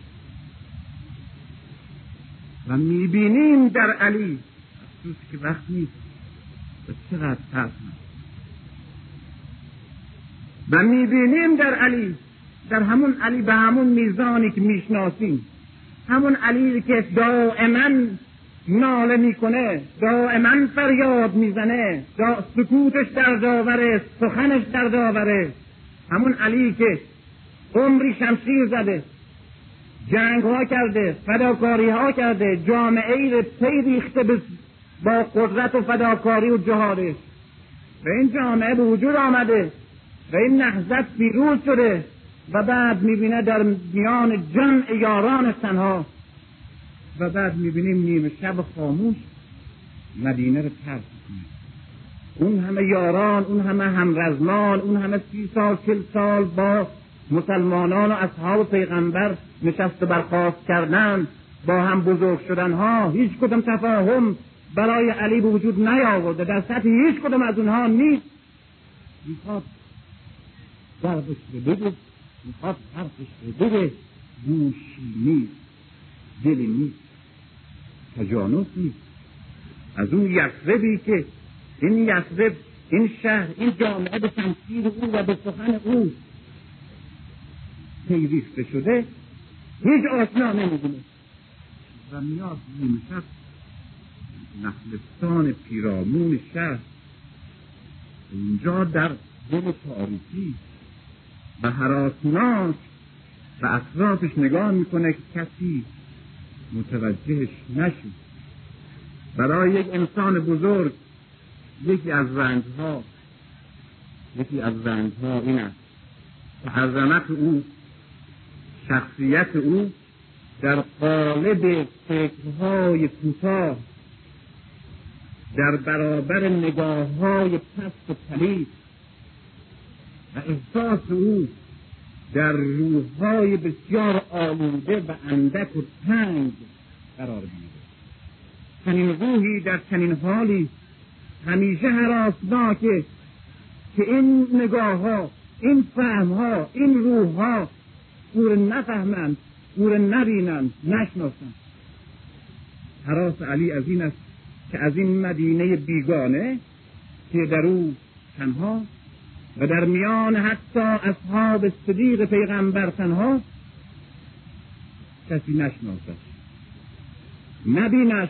و می‌بینیم در علی افسوس که وقت نیست. و چقدر ترس. و می‌بینیم در علی در همون علی به همون میزانی که می‌شناسیم. همون علی که دائما ناله می‌کنه دائما فریاد می‌زنه سکوتش در داوره سخنش در داوره. همون علی که عمری شمشیر زده جنگ ها کرده فداکاری ها کرده جامعه پی ریخته با قدرت و فداکاری و جهادش و این جامعه به وجود آمده و این نهضت پیروز شده. و بعد می‌بینه در میان جمع یاران تنها و بعد می‌بینیم نیمه شب خاموش مدینه رو ترک کنه اون همه یاران اون همه همرزمان اون همه سی سال چل سال با مسلمانان و اصحاب پیغمبر نشست و برخواست کردن با هم بزرگ شدن ها هیچ کدام تفاهم برای علی به وجود نیاورده. در سطح هیچ کدام از اونها نیست. می‌خواد دربش رو می‌خواد حرفش رو بگه. گوشی نیست. تجانس نیست. از اون یسربی که این یسرب این شهر این جامعه به تمثیل او و به سخن او پیوسته شده هیچ آشنا نمی‌دونه. و میاد نیمشب نخلستان پیرامون شهر. اونجا در دل تاریکی. و حراسناک و اطرافش نگاه می‌کنه که کسی متوجهش نشد. برای یک انسان بزرگ یکی از رنجها یکی از رنجها این است که عظمت او شخصیت او در قالب فکرهای کوتاه در برابر نگاه های پست و پلید و احساس او در روحهای بسیار آلوده و اندک و تنگ قرار میده چنین روحی در چنین حالی همیشه حراسناکه که این نگاه ها این فهم ها این روح ها او نفهمند او نبینند نشناسند. حراس علی از این است که از این مدینه بیگانه که در او تنها و در میان حتی اصحاب صدیق پیغمبر تنها کسی نشناسد. نبینش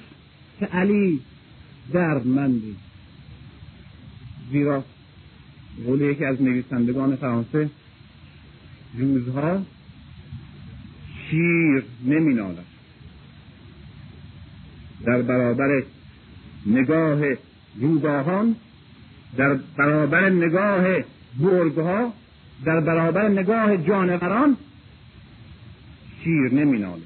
که علی دردمندی زیرا قول یکی از نویسندگان فرانسه روزها شیر نمینالد. در برابر نگاه روباهان در برابر نگاه برگها در برابر نگاه جانوران شیر نمیناله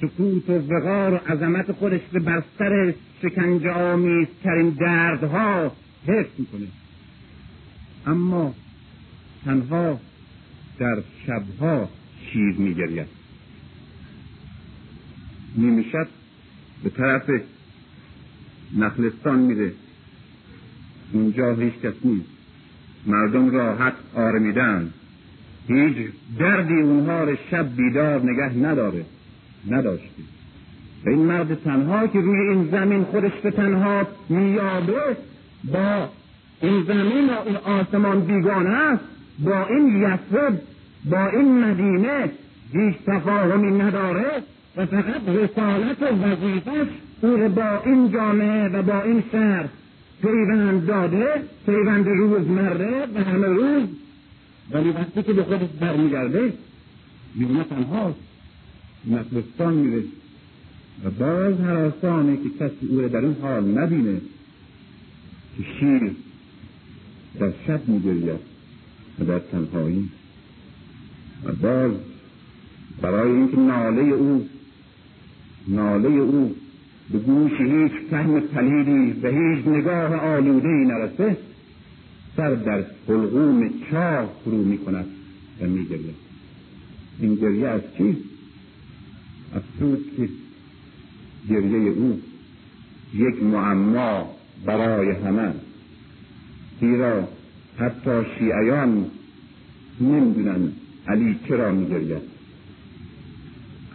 سکوت و وقار و عظمت خودش به بر سر شکنجه آمیزترین دردها حفظ می‌کنه. اما تنها در شبها شیر میگرید. نیمه به طرف نخلستان میره. اونجا هیچ کس نیست. مردم راحت آرمیدن هیچ دردی اونها رو شب بیدار نگه نداره. نداشتی و این مرد تنها که روی این زمین خودش به تنها میابه با این زمین و این آسمان بیگانه است. با این یسرب با این مدینه هیچ تفاهمی نداره و فقط رسالت و وظیفش او با این جامعه و با این شهر پیوند داده پیوند روزمره و همه روز. ولی وقتی که به خودش برمیگرده میونه تنهاست نقلستان میره. و باز هر که کسی او در این حال نبینه که شیر در شب میگرید و در تنهایی. و باز برای اینکه ناله او ناله او به گوش هیچ فهم پلیدی و هیچ نگاه آلوده نرسه سر در حلقوم چاه فرو می کند و می این گریه از چیست افسوس که گریه او یک معما برای همه زیرا حتی شیعیان نمی‌دونن علی چرا میگرید.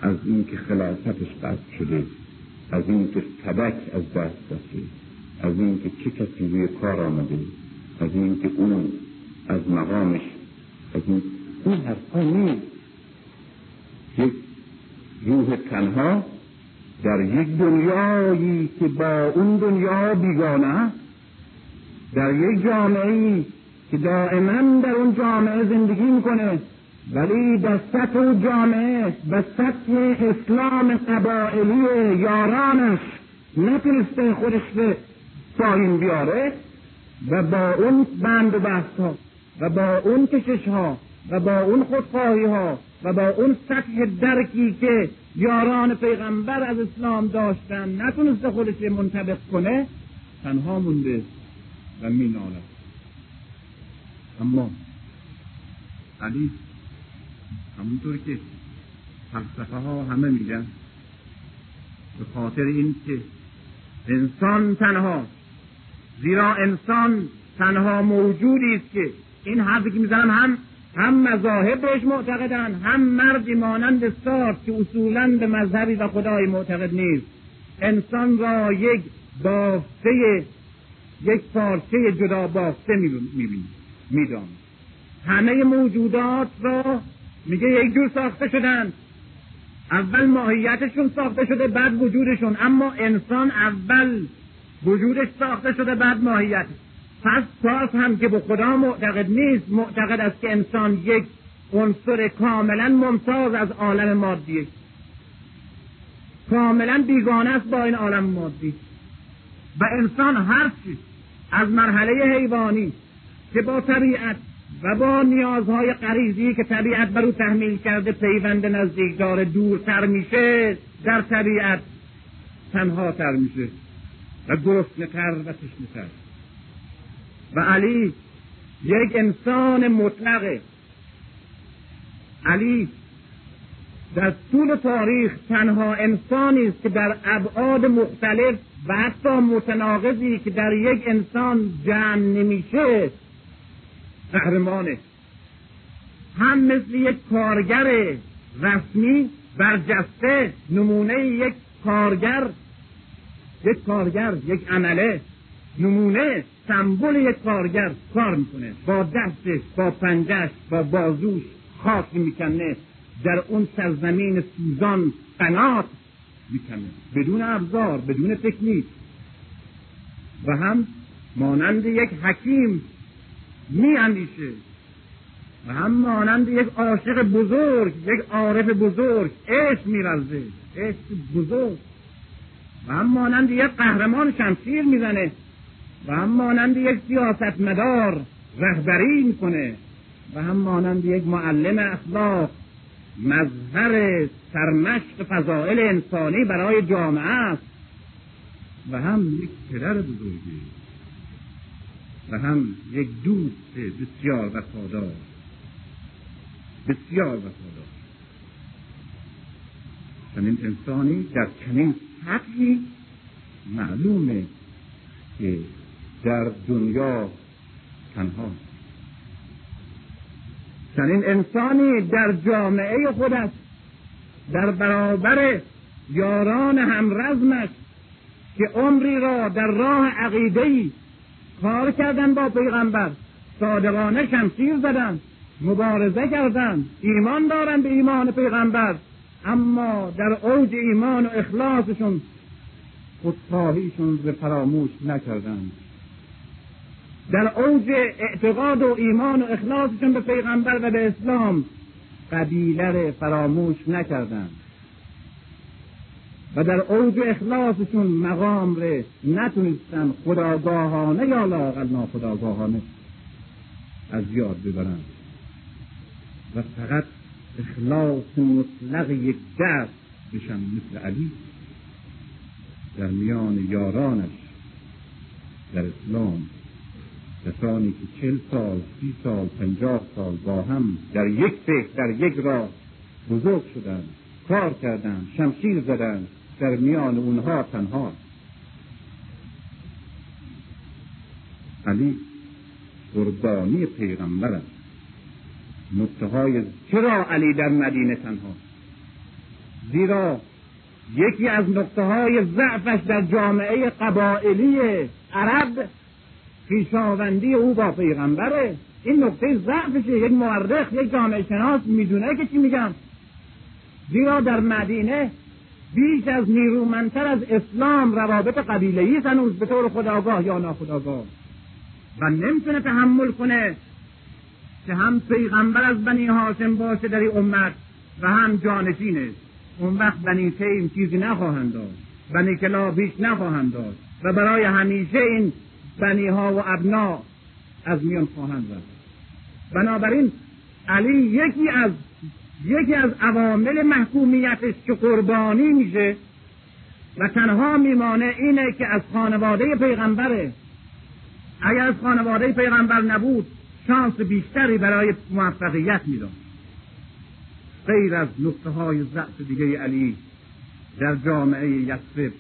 از اینکه خلافتش قصد شده. از اینکه سبک از دست رفته از اینکه چه کسی روی کار آمده از اینکه اون از مقامش از این این حرفا نیست. یک روح تنها در یک دنیایی که با اون دنیا بیگانه در یک جامعه که دائما در اون جامعه زندگی می‌کنه. ولی در سطح جامعه و سطح اسلام قبائلی یارانش نتونسته خودش به پایین بیاره و با اون بند و بحث ها و با اون کشش ها و با اون خودخواهی ها و با اون سطح درکی که یاران پیغمبر از اسلام داشتن نتونسته خودش منطبق کنه تنها مونده و مینالد. اما علی همونطور که فلسفه ها همه میگن. به خاطر این که انسان تنها زیرا انسان تنها موجودی است که این حرفی که می‌زنم هم هم مذاهب بهش معتقدن هم مردی مانند سارت که اصولا به مذهبی و خدای معتقد نیست. انسان را یک بافته یک پارچه جدا بافته میدان همه موجودات را میگه یک جور ساخته شدن. اول ماهیتشون ساخته شده بعد وجودشون. اما انسان اول وجودش ساخته شده بعد ماهیت. پس پاس هم که به خدا معتقد نیست معتقد است که انسان یک عنصر کاملا ممتاز از عالم مادیه کاملا بیگانه است با این عالم مادی. و انسان هر چیز از مرحله حیوانی که با طبیعت و با نیازهای غریزی که طبیعت بر او تحمیل کرده پیوند نزدیک داره دورتر میشه در طبیعت تنها تر میشه و گرسنهتر و تشنهتر. و علی یک انسان مطلقه علی در طول تاریخ تنها انسانی است که در ابعاد مختلف و حتی متناقضی که در یک انسان جمع نمیشه قهرمانه. هم مثل یک کارگر رسمی برجسته نمونه یک کارگر یک کارگر یک عمله نمونه سمبل یک کارگر کار می‌کنه. با دستش با پنجش با بازوش خاک می‌کنه. در اون سرزمین سوزان قنات می‌کنه. بدون ابزار بدون تکنیک. و هم مانند یک حکیم میاندیشه. و هم مانند یک عاشق بزرگ یک عارف بزرگ عشق میرزه عشق بزرگ. و هم مانند یک قهرمان شمشیر می‌زنه. و هم مانند یک سیاستمدار رهبری می‌کنه. و هم مانند یک معلم اخلاق مظهر سرمشق فضائل انسانی برای جامعه است. و هم یک پدر بزرگی. و هم یک دوست بسیار وفادار. بسیار وفادار. چنین انسانی در چنین سطحی معلومه که در دنیا تنها. چنین انسانی در جامعه خودش در برابر یاران همرزمش که عمری را در راه عقیدهی کار کردن با پیغمبر. صادقانه شمشیر زدن. مبارزه کردن. ایمان دارن به ایمان پیغمبر. اما در اوج ایمان و اخلاصشون خودخواهیشون به فراموش نکردند در اوج اعتقاد و ایمان و اخلاصشون به پیغمبر و به اسلام قبیله فراموش نکردند و در اوج اخلاصشون مقام ره نتونستن خداگاهانه یا لاقل ناخداگاهانه از یاد ببرند و فقط اخلاص مطلق یک دست بشن مثل علی در میان یارانش در اسلام. کسانی که چل سال سی سال پنجاه سال با هم در یک فکر در یک راه بزرگ شدند کار کردند شمشیر زدند در میان اونها تنها. علی قربانی پیغمبر است. نقطه های چرا علی در مدینه تنها؟ زیرا یکی از نقطه های ضعفش در جامعه قبائلی عرب خویشاوندی او با پیغمبره. این نقطه ضعفشه یک مورخ یک جامعه شناس می‌دونه که چی میگم زیرا در مدینه بیش از نیرومندتر از اسلام روابط قبیلهی هنوز به طور خداگاه یا ناخداگاه. و نمی‌تونه تحمل کنه که هم پیغمبر از بنی هاشم باشه در این امت و هم جانشینه. اون وقت بنی تیم چیزی نخواهند داشت بنی کلا بیش نخواهند داشت و برای همیشه این بنی ها و ابنا از میان خواهند رفت. بنابراین علی یکی از یکی از عوامل محکومیتش که قربانی میشه و تنها میمانه اینه که از خانواده پیغمبره. اگر از خانواده پیغمبر نبود شانس بیشتری برای موفقیت می‌داد. غیر از نقطه های ضعف دیگه علی در جامعه یسرب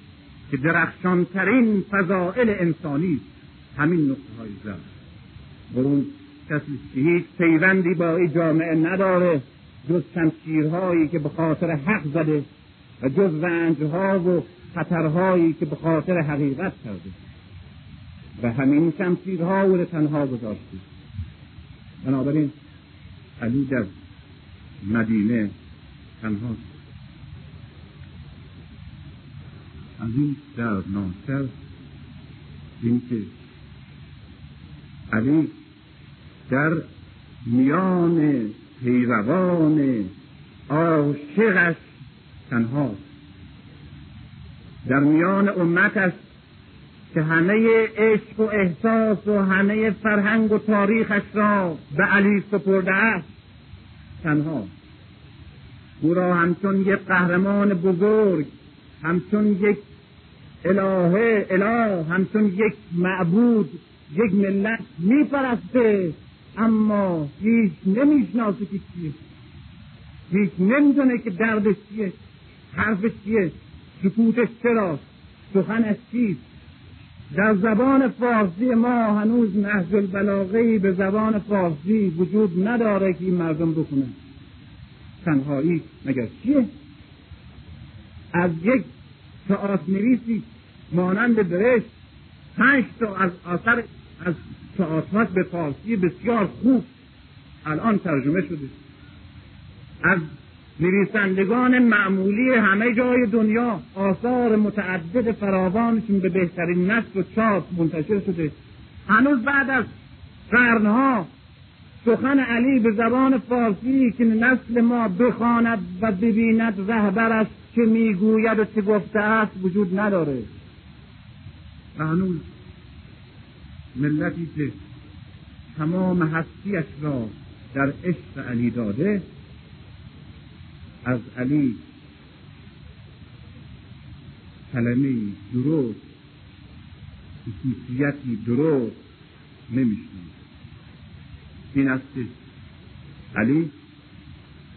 که درخشانترین فضائل انسانی همین نقطه های ضعف. برون کسی هیچ پیوندی با این جامعه نداره. جز شمشیرهایی که به خاطر حق زده و جز رنجها و خطرهایی که به خاطر حقیقت کرده. و همین شمشیرها او تنها گذاشته. بنابراین علی در مدینه تنها از این دردناکتر اینکه علی در میان پیروان عاشقش تنها. در میان امتش که همه عشق و احساس و همه فرهنگ و تاریخش را به علی سپرده است تنها. او را همچون یک قهرمان بزرگ همچون یک الهه اله همچون یک معبود یک ملت میپرسته اما هیچ نمی‌شناسه که کیه هیچ نمی‌دونه که دردش چیه حرفش چیه سکوتش چراست سخنش چیست. در زبان فارسی ما هنوز نهج البلاغه به زبان فارسی وجود نداره که این مردم بکنه تنهایی مگر چیه؟ از یک تئاتر نویسی مانند برشت پنج تا از آثر از تئاترات به فارسی بسیار خوب الان ترجمه شده. از نویسندگان معمولی همه جای دنیا آثار متعدد فراوانشون به بهترین نسل و چاپ منتشر شده. هنوز بعد از قرنها سخن علی به زبان فارسی که نسل ما بخواند و ببیند رهبرش چه می‌گوید و چه گفته است وجود نداره. و هنوز ملتی که تمام هستیش را در عشق علی داده از علی کلمه درست خصوصیتی درست نمیشنید این است که علی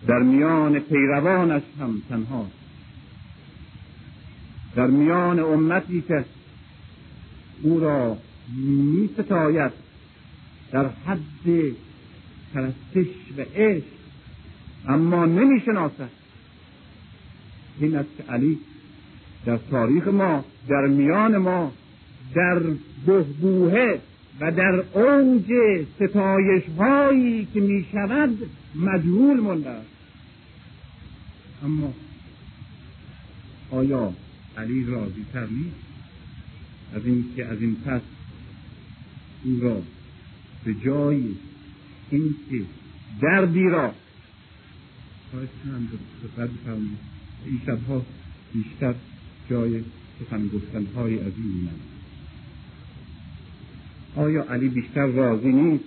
در میان پیروانش هم تنها در میان امتی که او را می ستاید در حد پرستش و عشق اما نمی شناسد این است که علی در تاریخ ما در میان ما در بهبوهه و در اوج ستایش هایی که می شود مجهول مونده است. اما آیا علی راضی تر نیست از اینکه از این پس او را به جای اینکه دردی را این شبها بیشتر جای سخن از این آیا علی بیشتر راضی نیست؟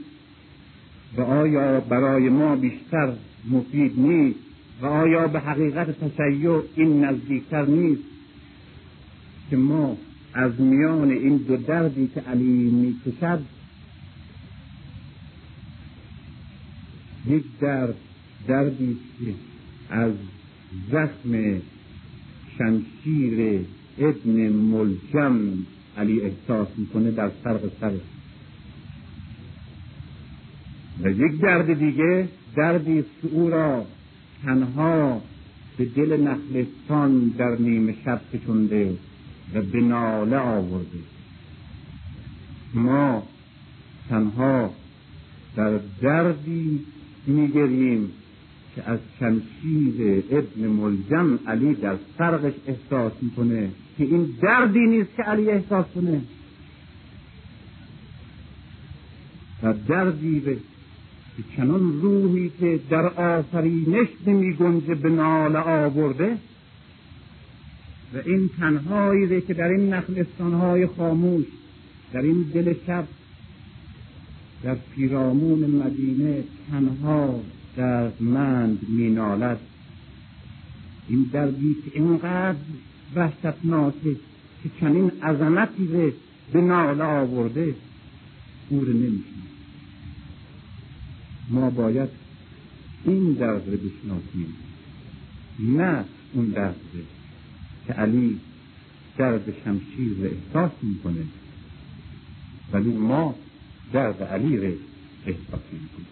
و آیا برای ما بیشتر مفید نیست؟ و آیا به حقیقت تشیع این نزدیکتر نیست که ما از میان این دو دردی که علی می‌کشد یک درد دردی که از زخم شمشیر ابن ملجم علی احساس می‌کنه در سرق سر. و یک درد دیگه دردی او را تنها به دل نخلستان در نیمه شب کشونده. و به ناله آورده ما تنها در دردی میگریم که از شمشیر ابن ملجم علی در سرقش احساس می‌کنه که این دردی نیست که علی احساس کنه. و دردی به چنان روحی که در آفرینش نمی گنجه به ناله آورده و این تنهایی که در این نخلستانهای خاموش در این دل شب در پیرامون مدینه تنها دردمند مینالد. این دردی که اینقدر وحشتناکه که چنین عظمتی رو به ناله آورده او رو ما باید این درد رو بشناسیم نه اون درد که علی درد شمشیر رو احساس می‌کنه ولی ما درد علی رو احساس می‌کنیم.